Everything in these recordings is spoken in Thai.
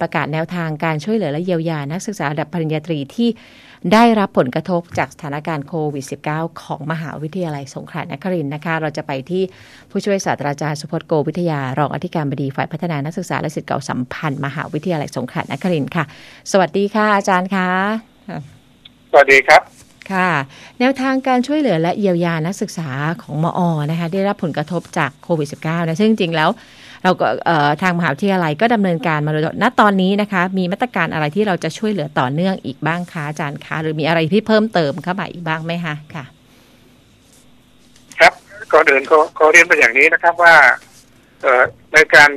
ประกาศแนวทางการช่วยเหลือและเยียวยานักศึกษาระดับปริญญาตรีที่ได้รับผลกระทบจากสถานการณ์โควิด -19 ของมหาวิทยาลัยสงขลานครินทร์นะคะ เราจะไปที่ผู้ช่วยศาสตราจารย์สุพจน์โกวิทยารองอธิการบดีฝ่ายพัฒนานักศึกษาและสิทธิเก่าสัมพันธ์ มหาวิทยาลัยสงขลานครินทร์ค่ะ สวัสดีค่ะอาจารย์คะสวัสดีครับค่ะ แนวทางการช่วยเหลือและเยียวยานักศึกษาของมอนะคะ ได้รับผลกระทบจากโควิด -19 นะซึ่งจริงแล้ว เราก็ทางมหาวิทยาลัยก็ดำเนินการมาโดยณตอนนี้นะคะ มีมาตรการอะไรที่เราจะช่วยเหลือต่อเนื่องอีกบ้างคะอาจารย์คะหรือมีอะไรที่เพิ่มเติมเข้ามาอีกบ้างไหมคะค่ะ ครับก่อนอื่นขอเรียนไปอย่างนี้นะครับว่าในการ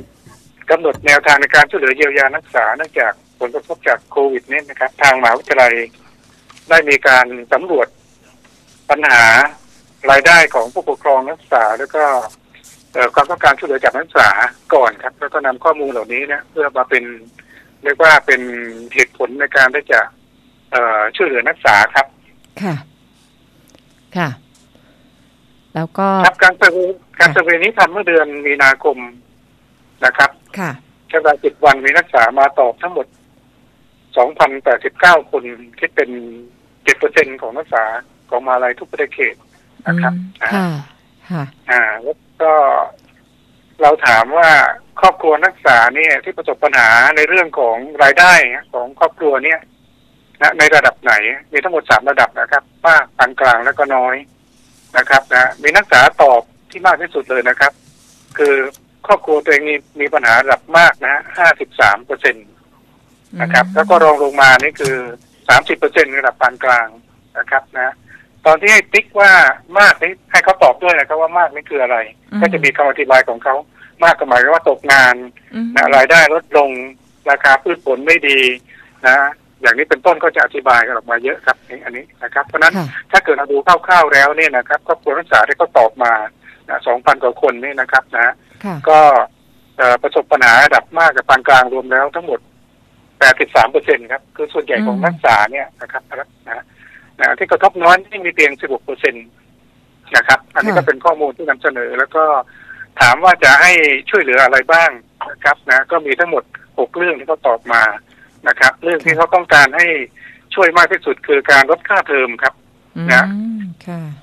กำหนดแนวทางในการช่วยเหลือเยียวยานักศึกษาเนื่องจากผลกระทบจากโควิดนี่นะครับ ทางมหาวิทยาลัยได้มีการสำรวจปัญหารายได้ของผู้ปกครองนักศึกษาแล้วก็ ความต้องการช่วยเหลือจากนักศึกษาก่อนครับ แล้วก็นำข้อมูลเหล่านี้เนี่ยเพื่อมาเป็นเรียกว่าเป็นเหตุผลในการที่จะช่วยเหลือนักศึกษาครับ ค่ะ ค่ะ แล้วก็ครับการ survey การ survey นี้ทำเมื่อเดือนมีนาคมนะครับ ค่ะใช้เวลาสิบวันมีนักศึกษามาตอบทั้งหมดสองพันแปดสิบเก้าคนคิดเป็นเจ็ดเปอร์เซ็นของนักศึกษาของมาลัยทุกประเทศนะครับ ค่ะ ค่ะ อ่าแล้ว ก็เราถามว่าครอบครัวนักศึกษาเนี่ยที่ประสบปัญหาในเรื่องของรายได้ของครอบครัวเนี่ยนะในระดับไหน มีทั้งหมดสามระดับนะครับมากปานกลางแล้วก็น้อยนะครับนะมีนักศึกษาตอบที่มากที่สุดเลยนะครับ คือครอบครัวตัวเองมีมีปัญหาระดับมากนะห้าสิบสามเปอร์เซ็นตนะครับ แล้วก็รองลงมานี่คือสามสิบเปอร์เซ็นระดับปานกลางนะครับนะ ตอนที่ให้ติ๊กว่ามากนี่ให้เขาตอบด้วยนะครับว่ามากนี่คืออะไร ก็จะมีคำอธิบายของเขามากก็หมายว่าตกงานนะรายได้ลดลงราคาพืชผลไม่ดีนะอย่างนี้เป็นต้นก็จะอธิบายกันออกมาเยอะครับอันนี้นะครับ เพราะนั้นถ้าเกิดเราดูคร่าวๆแล้วเนี่ยนะครับครอบครัวนักศึกษาที่เขาตอบมาสองพันกว่าคนนี่นะครับนะก็ประสบปัญหาระดับมากกับปานกลางรวมแล้วทั้งหมดแปดสิบสามเปอร์เซ็นครับ คือส่วนใหญ่ของนักศึกษาเนี่ยนะครับนะ นะที่กระทบน้อยที่มีเพียง 16เปอร์เซ็นตนะครับ อันนี้ก็เป็นข้อมูลที่นำเสนอ แล้วก็ถามว่าจะให้ช่วยเหลืออะไรบ้างนะครับนะก็มีทั้งหมด 6 เรื่องที่เขาตอบมานะครับ เรื่องที่เขาต้องการให้ช่วยมากที่สุดคือการลดค่าเทอมครับนะ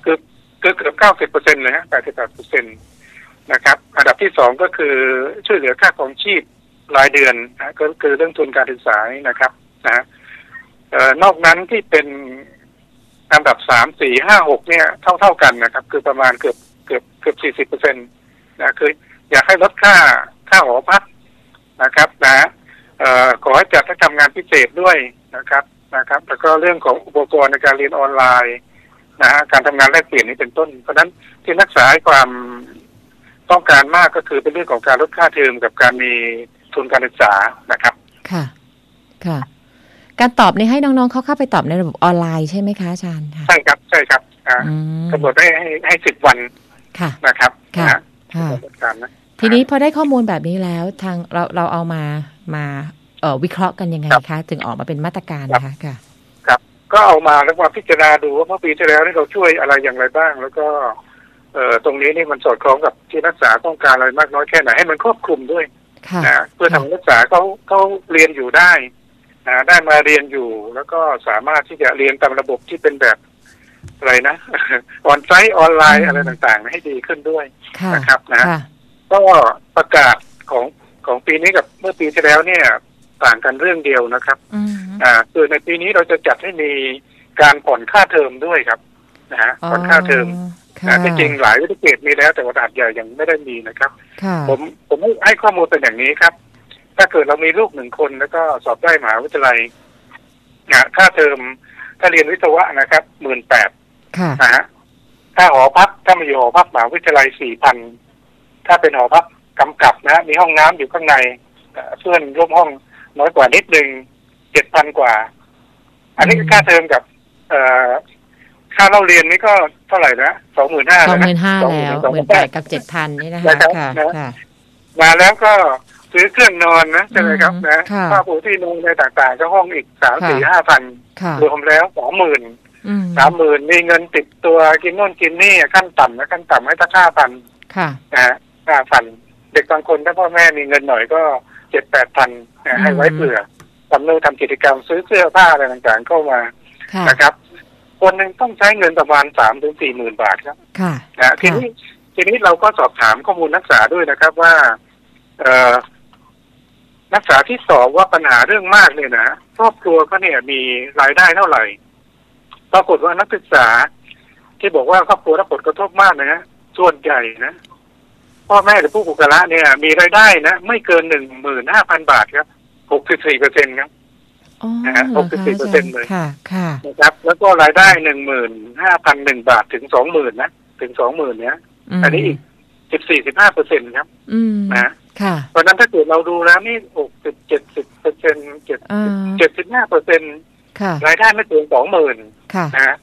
คือเกือบเก้าสิบเปอร์เซ็นเลยฮะแปดสิบแปดเปอร์เซ็นตนะครับ อันดับที่สองก็คือช่วยเหลือค่าของชีพรายเดือนนะก็คือเรื่องทุนการศึกษานะครับนะเอ่อนอกนั้นที่เป็น อันดับสามสี่ห้าหกเนี่ยเท่าเท่ากันนะครับ คือประมาณเกือบเกือบเกือบสี่สิบเปอร์เซ็นตนะคืออยากให้ลดค่าค่าหอพักนะครับนะเอ่อขอให้จัดให้ทำงานพิเศษด้วยนะครับนะครับ แล้วก็เรื่องของอุปกรณ์ในการเรียนออนไลน์นะฮะการทำงานแลกเปลี่ยนนี้เป็นต้น เพราะฉะนั้นที่นักศึกษาความต้องการมากก็คือเป็นเรื่องของการลดค่าเทอมกับการมีทุนการศึกษานะครับ ค่ะ ค่ะ การตอบนี่ให้น้องๆเขาเข้าไปตอบในระบบออนไลน์ใช่ไหมคะอาจารย์ใช่ครับใช่ครับกำหนดให้ให้ให้สิบวันค่ะนะครับค่ะค่ะทีนี้พอได้ข้อมูลแบบนี้แล้วทางเราเราเอามามาเอ่อวิเคราะห์กันยังไงคะถึงออกมาเป็นมาตรการนะคะค่ะ ครับ ก็เอามาแล้วมาพิจารณาดูว่าเมื่อปีที่แล้วนี่เราช่วยอะไรอย่างไรบ้าง แล้วก็เอ่อตรงนี้นี่มันสอดคล้องกับที่นักศึกษาต้องการอะไรมากน้อยแค่ไหนให้มันครอบคลุมด้วยนะเพื่อทำให้นักศึกษาเขาเขาเรียนอยู่ได้ ได้มาเรียนอยู่ แล้วก็สามารถที่จะเรียนตามระบบที่เป็นแบบอะไรนะออนไซต์ออนไลน์อะไรต่างๆ ให้ดีขึ้นด้วยนะครับนะก็ประกาศของของปีนี้กับเมื่อปีที่แล้วเนี่ย ต่างกันเรื่องเดียวนะครับอ่าคือในปีนี้เราจะจัดให้มีการผ่อนค่าเทอมด้วยครับนะฮะผ่อนค่าเทอมนะที่จริงหลายวิทยาเขตมีแล้วแต่ว่าอาดใหญ่ยังไม่ได้มีนะครับ ผมผมให้ข้อมูลเป็นอย่างนี้ครับ ถ้าเกิดเรามีลูกหนึ่งคนแล้วก็สอบได้มหาวิทยาลัยนะค่าเทอมถ้าเรียนวิศวะนะครับหมื่นแปดนะฮะถ้าหอพักถ้ามาอยู่หอพักมหาวิทยาลัยสี่พันถ้าเป็นหอพักกำกับนะ มีห้องน้ำอยู่ข้างในเพื่อนร่วมห้องน้อยกว่านิดหนึ่งเจ็ดพันกว่า อันนี้ค่าเทอมกับ เอ่อค่าเล่าเรียนนี่ก็เท่าไหร่นะสองหมื่นห้าสองหมื่นห้าแล้วหมื่นแปดกับเจ็ดพันนี่นะคะค่ะมาแล้วก็ ซื้อเครื่องนอนนะใช่ไหมครับนะผ้าปูที่นอนในต่างๆก็ห้องอีกสามสี่ห้าพันรวมแล้วสองหมื่นสามหมื่นมีเงินติดตัวกินโน่นกินนี่ขั้นต่ำนะขั้นต่ำให้ตั้งห้าพันนะฮะห้าพันเด็กบางคนถ้าพ่อแม่มีเงินหน่อยก็เจ็ดแปดพันนะให้ไว้เผื่อทำเรื่องทำกิจกรรมซื้อเสื้อผ้าอะไรต่างๆเข้ามาค่ะนะครับ คนหนึ่งต้องใช้เงินประมาณสามถึงสี่หมื่นบาทครับค่ะนะทีนี้ทีนี้เราก็สอบถามข้อมูลนักศึกษาด้วยนะครับว่า เอ่อ นักศึกษาที่สอบว่าปัญหาเรื่องมากเนี่ยนะครอบครัวเขาเนี่ยมีรายได้เท่าไหร่ปรากฏว่านักศึกษา ที่บอกว่าครอบครัวรับผลกระทบมากนะส่วนใหญ่นะพ่อแม่หรือผู้ปกครองเนี่ย มีรายได้นะไม่เกินหนึ่งหมื่นห้าพันบาทครับหกสิบสี่เปอร์เซ็นครับอ๋อนะฮะหรอคะ64%เลยค่ะ ค่ะนะครับ แล้วก็รายได้หนึ่งหมื่นห้าพันหนึ่งบาทถึงสองหมื่นนะถึงสองหมื่นเนี้ยมอันนี้อีกสิบสี่สิบห้าเปอร์เซ็นครับอืมนะค่ะ เพราะฉะนั้นถ้าเกิดเราดูแล้วนี่หกสิบเจ็ดสิบเปอร์เซ็นเจ็ดอ่าเจ็ดสิบห้าเปอร์เซ็นค่ะรายได้ไม่ถึงสองหมื่นค่ะนะฮะ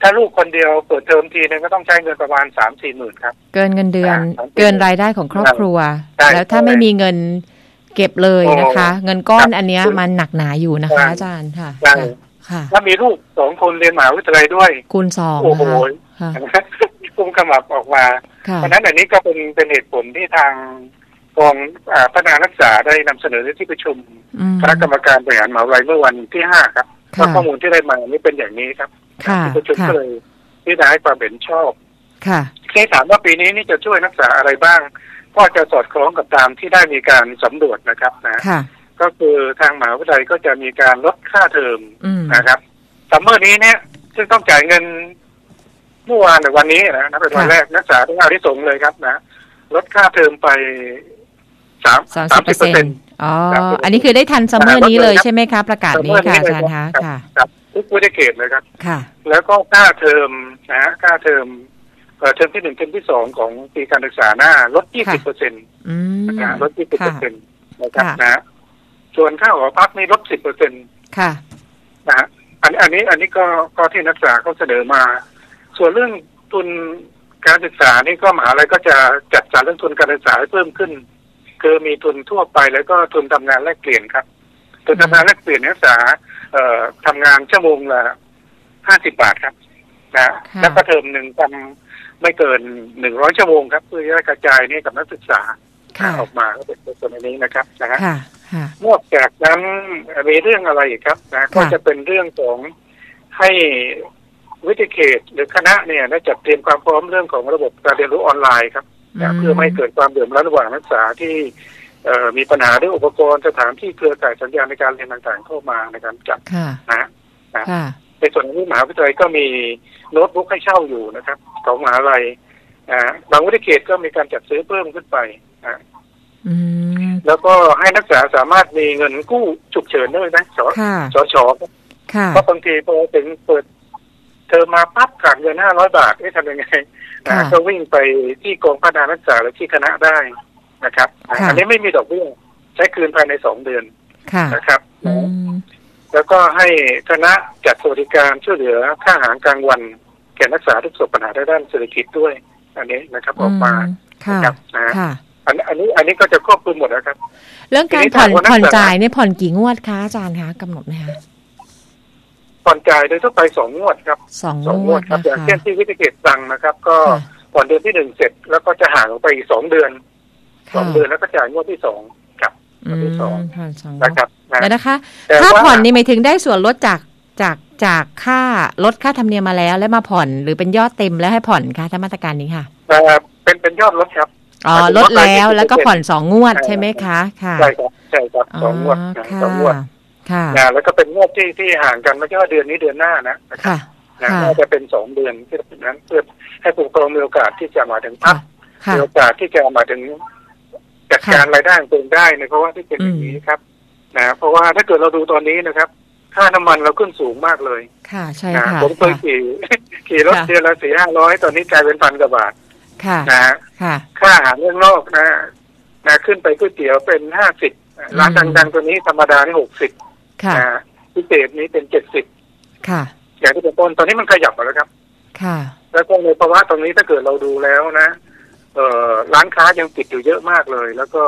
ถ้าลูกคนเดียวเปิดเทอมทีนึงก็ต้องใช้เงินประมาณสามสี่หมื่นครับ เกินเงินเดือนอ่าเกินรายได้ของครอบครัวใช่แล้วถ้าใช่ไม่มีเงินเก็บเลยนะคะโอ้เงินก้อนครับอันเนี้ยคือมันหนักหนาอยู่นะใช่คะ อาจารย์ค่ะใช่ค่ะถ้ามีลูกสองคนเรียนมหาวิทยาลัยด้วย คูณสองโอ้นะโหคะค่ะกุ้มขมับออกมาค่ะเพราะฉะนั้นอันนี้ก็เป็นเป็นเหตุผลที่ทาง กองอ่าพัฒนานักศึกษาได้นำเสนอในที่ประชุมอืมคณะกรรมการบริหารมหาวิทยาลัยเมื่อวันที่ห้าครับค่ะว่าข้อมูลที่ได้มานี่เป็นอย่างนี้ครับค่ะที่ประชุมค่ะก็เลยที่ได้ให้ความเห็นชอบค่ะที่ถามว่าปีนี้นี่จะช่วยนักศึกษาอะไรบ้าง ก็จะสอดคล้องกับตามที่ได้มีการสำรวจนะครับนะค่ะก็คือทางมหาวิทยาลัยก็จะมีการลดค่าเทอมอืมนะครับซัมเมอร์นี้เนี่ย ซึ่งต้องจ่ายเงินเมื่อวานหรือวันนี้นะนับเป็นวันค่ะแรกนักศึกษาต้องเอาที่สงส์เลยครับนะลดค่าเทอมไป สามสามสาสิมบเปสิอบร์เปอร์เซ็เซ็นนต์ต์อ๋อครับอันนี้คือได้ทันซัมเมอร์อ่านี้เลยลดเลยครับใช่ไหมคะประกาศนี้ค่ะอาจารย์คะค่ะครับทุกวิทยาเขตเลยครับ ค่ะ แล้วก็ค่าเทอมนะฮะค่าเทอมเอ่อเทอมที่หนึ่งเทอมที่สองของปีการศึกษาหน้าลด20เปอร์เซ็นต์อืมนะฮะลด20เปอค่ะร์เซ็นต์นะครับค่ะนะฮะส่วนค่าหอพักนี่ลด10เปอร์เซ็นต์ค่ะนะฮะอันอันนี้อันนี้ก็ก็ที่นักศึกษาเขาเสนอมา ส่วนเรื่องทุนการศึกษานี่ก็มหาลัยก็จะจัดสรรเรื่องทุนการศึกษาให้เพิ่มขึ้น คือมีทุนทั่วไปแล้วก็ทุนทำงานแลกเปลี่ยนครับทุนทำงานแลกเปลี่ยนนักศึกษาเอ่อทำงานชั่วโมงละห้าสิบบาทครับนะค่ะแล้วก็เทอมหนึ่งทำไม่เกินหนึ่งร้อยชั่วโมงครับเพื่อจะกระจายนี่กับนักศึกษาค่ะออกมาก็เป็นส่วนอันนี้นะครับนะฮะค่ะค่ะนอกจากนั้นมีเรื่องอะไรอีกครับนะก็จะเป็นเรื่องของให้วิทยาเขตหรือคณะเนี่ยได้จัดเตรียมความพร้อมเรื่องของระบบการเรียนรู้ออนไลน์ครับ นะเพื่อไม่ให้เกิดความเดือดร้อนระหว่างนักศึกษาที่เอ่อมีปัญหาเรื่องอุปกรณ์สถานที่เครือข่ายสัญญาณในการเรียนต่างๆเข้ามาในการจัดค่ะนะฮะค่ะในส่วนนี้มหาวิทยาลัยก็มีโน้ตบุ๊กให้เช่าอยู่นะครับ ของมหาลัยอ่าบางวิทยาเขตก็มีการจัดซื้อเพิ่มขึ้นไปอ่าอืมแล้วก็ให้นักศึกษาสามารถมีเงินกู้ฉุกเฉินด้วยนะสค่ะสชค่ะเพราะบางทีพอถึงเปิด เทอมมาปั๊บขาดเงินห้าร้อยบาทเอ๊ะทำยังไงค่ะอ่าก็วิ่งไปที่กองพัฒนานักศึกษาหรือที่คณะได้นะครับอ่าค่ะอันนี้ไม่มีดอกเบี้ยใช้คืนภายในสองเดือนค่ะนะครับอืมแล้วก็ให้คณะจัดสวัสดิการช่วยเหลือค่าอาหารกลางวัน แก่นักศึกษาที่ประสบปัญหาด้านเศรษฐกิจด้วย อันนี้นะครับออกมาค่ะนะครับนะค่ะอันอันนี้อันนี้ก็จะครอบคลุมหมดนะครับ เรื่องการทีนี้ผ่อนถ้าวันนั้นผ่อนเกิดจ่ายเนี่ยผ่อนกี่งวดคะอาจารย์คะกำหนดไหมคะ ผ่อนจ่ายโดยทั่วไปสองงวดครับสองสองงงววดดครับนะอย่างคะเช่นที่วิทยาเขตตังนะครับ ก็ค่ะผ่อนเดือนที่หนึ่งเสร็จแล้วก็จะห่างออกไปอีกสองเดือนสค่ะองเดือนแล้วก็จ่ายงวดที่สองครับอืมที่สองผ่อนสองงวนะดครับนะแล้วนะคะแต่ค่าว่าผ่อนนี่หมายถึงได้ส่วนลดจากจากจากค่าลดค่าธรรมเนียมมาแล้วแล้วมาผ่อนหรือเป็นยอดเต็มแล้วให้ผ่อนคะถ้ามาตรการนี้ค่ะเอ่อเป็นเป็นยอดลดครับอ๋อหมายถึงลดว่าแล้วไปที่แล้วก็เป็นผ่อนสองงวดใช่ใช่ไหมคะค่ะใช่ครับใช่ครับอ๋อสองงวดนะค่ะสองงวดค่ะ นะแล้วก็เป็นงวดที่ที่ห่างกันไม่ใช่ว่าเดือนนี้เดือนหน้านะนะครับค่ะนะค่ะน่าจะเป็นสองเดือนที่เป็นนั้นเพื่อให้ผู้ปกครองมีโอกาสที่จะมาถึงพัค่ะกค่ะมีโอกาสที่จะมาถึงจัดค่ะการรายได้ของตัวเองได้ในเพราะว่าที่เป็นอย่างนี้ครับนะเพราะว่าถ้าเกิดเราดูตอนนี้นะครับ ค่าน้ำมันเราขึ้นสูงมากเลย ค่ะใช่นะค่ะผมเคยค่ะขี่ขี่รถค่ะเดือนละสี่ห้าร้อยตอนนี้กลายเป็นพันกว่าบาท ค่ะนะฮะค่ะค่าอาหารเรื่องนอกนะนะขึ้นไปก๋วยเตี๋ยวเป็นห้าสิบร้านอืมดังๆตัวนี้ธรรมดานี่หกสิบ ค่ะนะฮะพิเศษนี้เป็นเจ็ดสิบค่ะอย่างที่เป็นต้นตอนนี้มันขยับมาแล้วครับ ค่ะ แล้วก็ในภาวะตรงนี้ถ้าเกิดเราดูแล้วนะ เอ่อร้านค้ายังปิดอยู่เยอะมากเลย แล้วก็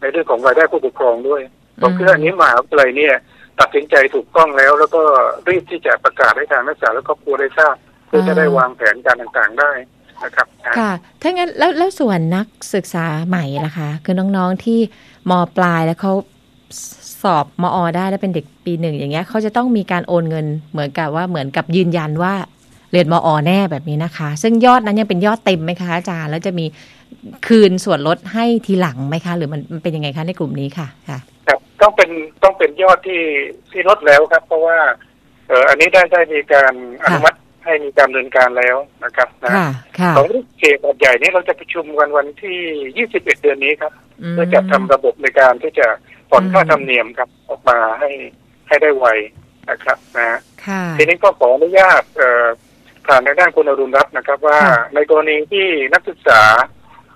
ในเรื่องของรายได้ผู้ปกครองด้วยผมคิดว่าอันนี้มหาวิทยาลัยเนี่ย ตัดสินใจถูกต้องแล้ว แล้วก็รีบที่จะประกาศให้ทางนักศึกษาและครอบครัวได้ทราบเพื่อจะได้วางแผนการต่างๆได้นะครับค่ะ ถ้างั้นแล้วแล้วส่วนนักศึกษาใหม่ล่ะคะ คือน้องๆที่มปลายแล้วเขา สอบมอ ได้แล้วเป็นเด็กปีหนึ่งอย่างเงี้ยเขาจะต้องมีการโอนเงินเหมือนกับว่าเหมือนกับยืนยันว่าเรียนมอ แน่แบบนี้นะคะ ซึ่งยอดนั้นยังเป็นยอดเต็มไหมคะอาจารย์แล้วจะมีคืนส่วนลดให้ทีหลังไหมคะ หรือมันมันเป็นยังไงคะในกลุ่มนี้ค่ะค่ะครับต้องเป็นต้องเป็นยอดที่ที่ลดแล้วครับ เพราะว่าเอออันนี้ได้ได้มีการอนุมัติให้มีการดำเนินการแล้วนะครับนะค่ะค่ะของเขตใหญ่นี้เราจะประชุมกันวันที่ 21 เดือนนี้ครับอืมเพื่อจะทำระบบในการที่จะ ผ่อนอืมค่าธรรมเนียมครับออกมาให้ให้ได้ไวนะครับนะค่ะทีนี้ก็ขออนุญาตเอ่อผ่านในด้านคุณอรุณรัตน์นะครับ ว่าค่ะในกรณีที่นักศึกษา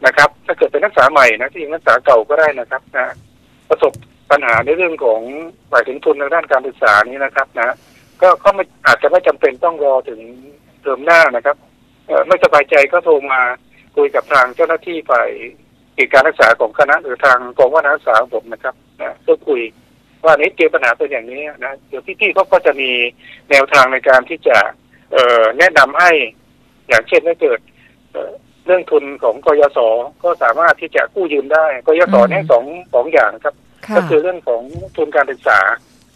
นะครับ ถ้าเกิดเป็นนักศึกษาใหม่นะที่ยังนักศึกษาเก่าก็ได้นะครับนะประสบปัญหาในเรื่องของหมายถึงทุนในด้านการศึกษานี้นะครับนะก็ก็ไม่อาจจะไม่จำเป็นต้องรอถึงเทอมหน้านะครับเอ่อไม่สบายใจก็โทรมาคุยกับทางเจ้าหน้าที่ฝ่าย กิจการรักษาของคณะหรือทางกองว่าการศึกษาของผมนะครับนะเพื่อคุยว่านี้เจอปัญหาเป็นอย่างนี้นะเดี๋ยวพี่ๆเขาก็จะมีแนวทางในการที่จะเอ่อแนะนำให้อย่างเช่นถ้าเกิดเอ่อเรื่องทุนของกยศก็สามารถที่จะกู้ยืมได้กยศเนี่ยสองสองอย่างนะครับค่ะก็คือเรื่องของทุนการศึกษา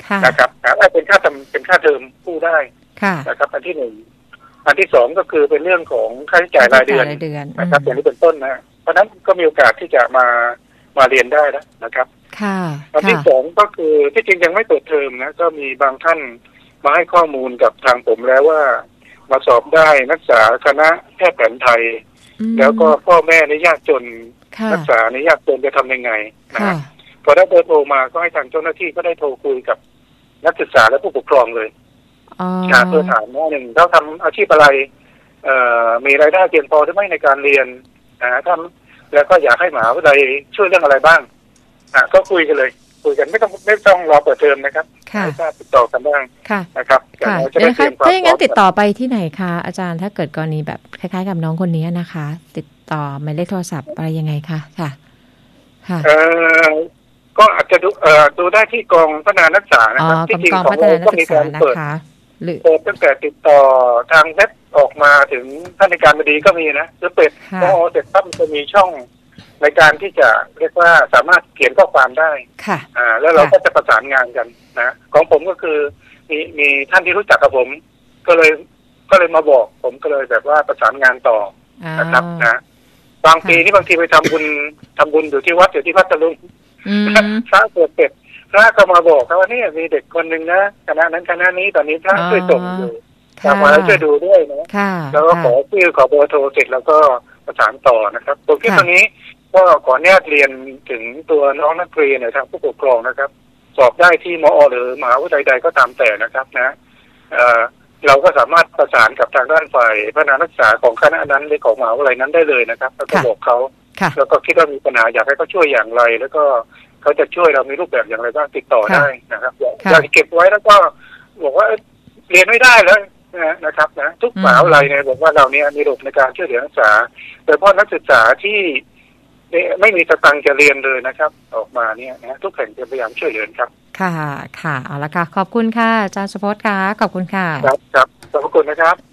ค่ะนะครับนะเอ้ยเป็นค่าทำเป็นค่าเทอมกู้ได้ค่ะนะครับ อันที่หนึ่งอันที่สองก็คือเป็นเรื่องของค่าใช้จ่ายรายเดือนรายเดือนนะครับออืย่ามงนี้เป็นต้นนะ เพราะฉะนั้นก็มีโอกาสที่จะมามาเรียนได้แล้วนะครับ ค่ะอันที่ค่ะสองก็คือที่จริงยังไม่เปิดเทอมนะ ก็มีบางท่านมาให้ข้อมูลกับทางผมแล้วว่า มาสอบได้นักศึกษาคณะแพทย์แผนไทยอืมแล้วก็พ่อแม่ในยากจนค่ะนักศึกษาในยากจนจะทำยังไงนะค่ะฮะพอได้เบอร์โทรมาก็ให้ทางเจ้าหน้าที่ก็ได้โทรคุยกับนักศึกษาและผู้ปกครองเลยอ๋อนะเพื่อถามว่าหนึ่งเขาทำอาชีพอะไร เอ่อมีรายได้เพียงพอหรือไม่ในการเรียน นะทำแล้วก็อยากให้หมหาวิทยาลัยช่วยเรื่องอะไรบ้างอะก็คุยกันเลย คุยกันไม่ต้องไม่ต้องรอเปิดเทอมนะครับค่ะให้ทราบติดต่อกันบ้างค่ะนะครับค่ะเราจะเดี๋ยวได้นะเตรียมความคะถ้าอย่างนั้นพร้ติดมต่อไปที่ไหนคะอาจารย์ถ้าเกิดกรณีแบบคล้ายๆ กับน้องคนนี้นะคะ ติดต่อหมายเลขโทรศัพท์อะไรยังไงคะค่ะ ค่ะเอ่อก็อาจจะดูเอ่อดูได้ที่กองพัฒนานักศึกษานะอ๋อครับกที่องจริงกองของพัฒเรานานักก็ศึกษานะมีการเปิดคะหรือเปิดตั้งแต่ติดต่อทางเว็บ ออกมาถึงท่านในการบดีก็มีนะหรือเปิดค่ะพอเสร็จปั๊บมันจะมีช่องในการที่จะเรียกว่าสามารถเขียนข้อความได้ค่ะอ่า แล้วเราค่ะก็จะประสานงานกันนะของผมก็คือมีมีท่านที่รู้จักกับผม ก็เลยก็เลยมาบอกผมก็เลยแบบว่าประสานงานต่ออ่านะครับนะบางปีนี่บางทีไปทำบุญทำบุญอยู่ที่วัดอยู่ที่พัทลุงอืมพระเกิดเสร็จพระก็มาบอกครับว่าเนี่ยมีเด็กคนหนึ่งนะคณะนั้นคณะนี้ตอนนี้พระอ๋อช่วยส่งอยู่ ค่ะทำมาแล้วช่วยดูด้วยนะค่ะแล้วก็ขอค่ะชื่อขอเบอร์โทรเสร็จแล้วก็ประสานต่อนะครับตรงที่ค่ะตรงนี้ก็ขออนุญาตเรียนถึงตัวน้องนักเรียนนะครับผู้ปกครองนะครับ สอบได้ที่มอหรือมหาวิทยาลัยใดก็ตามแต่นะครับนะเอ่อเราก็สามารถประสานกับทางด้านฝ่ายพัฒนานักศึกษาของคณะนั้นหรือของมหาวิทยาลัยนั้นได้เลยนะครับแล้วก็ค่ะบอกเขาค่ะแล้วก็คิดว่ามีปัญหาอยากให้เขาช่วยอย่างไร แล้วก็เขาจะช่วยเรามีรูปแบบอย่างไรบ้างติดต่อค่ะได้นะครับอย่าค่ะอย่าเก็บไว้แล้วก็บอกว่าเอ้ยเรียนไม่ได้แล้ว นะนะครับนะทุกอืมมหาวิทยาลัยเนี่ยบอกว่าเราเนี่ยมีระบบในการช่วยเหลือนักศึกษาโดยเฉพาะนักศึกษาที่ไม่ไม่มีสตังค์จะเรียนเลยนะครับ ออกมาเนี่ยนะทุกแห่งจะพยายามช่วยเหลือครับ ค่ะ ค่ะเอาละค่ะ ขอบคุณค่ะอาจารย์สุพจน์ค่ะ ขอบคุณค่ะ ครับครับขอบพระคุณนะครับ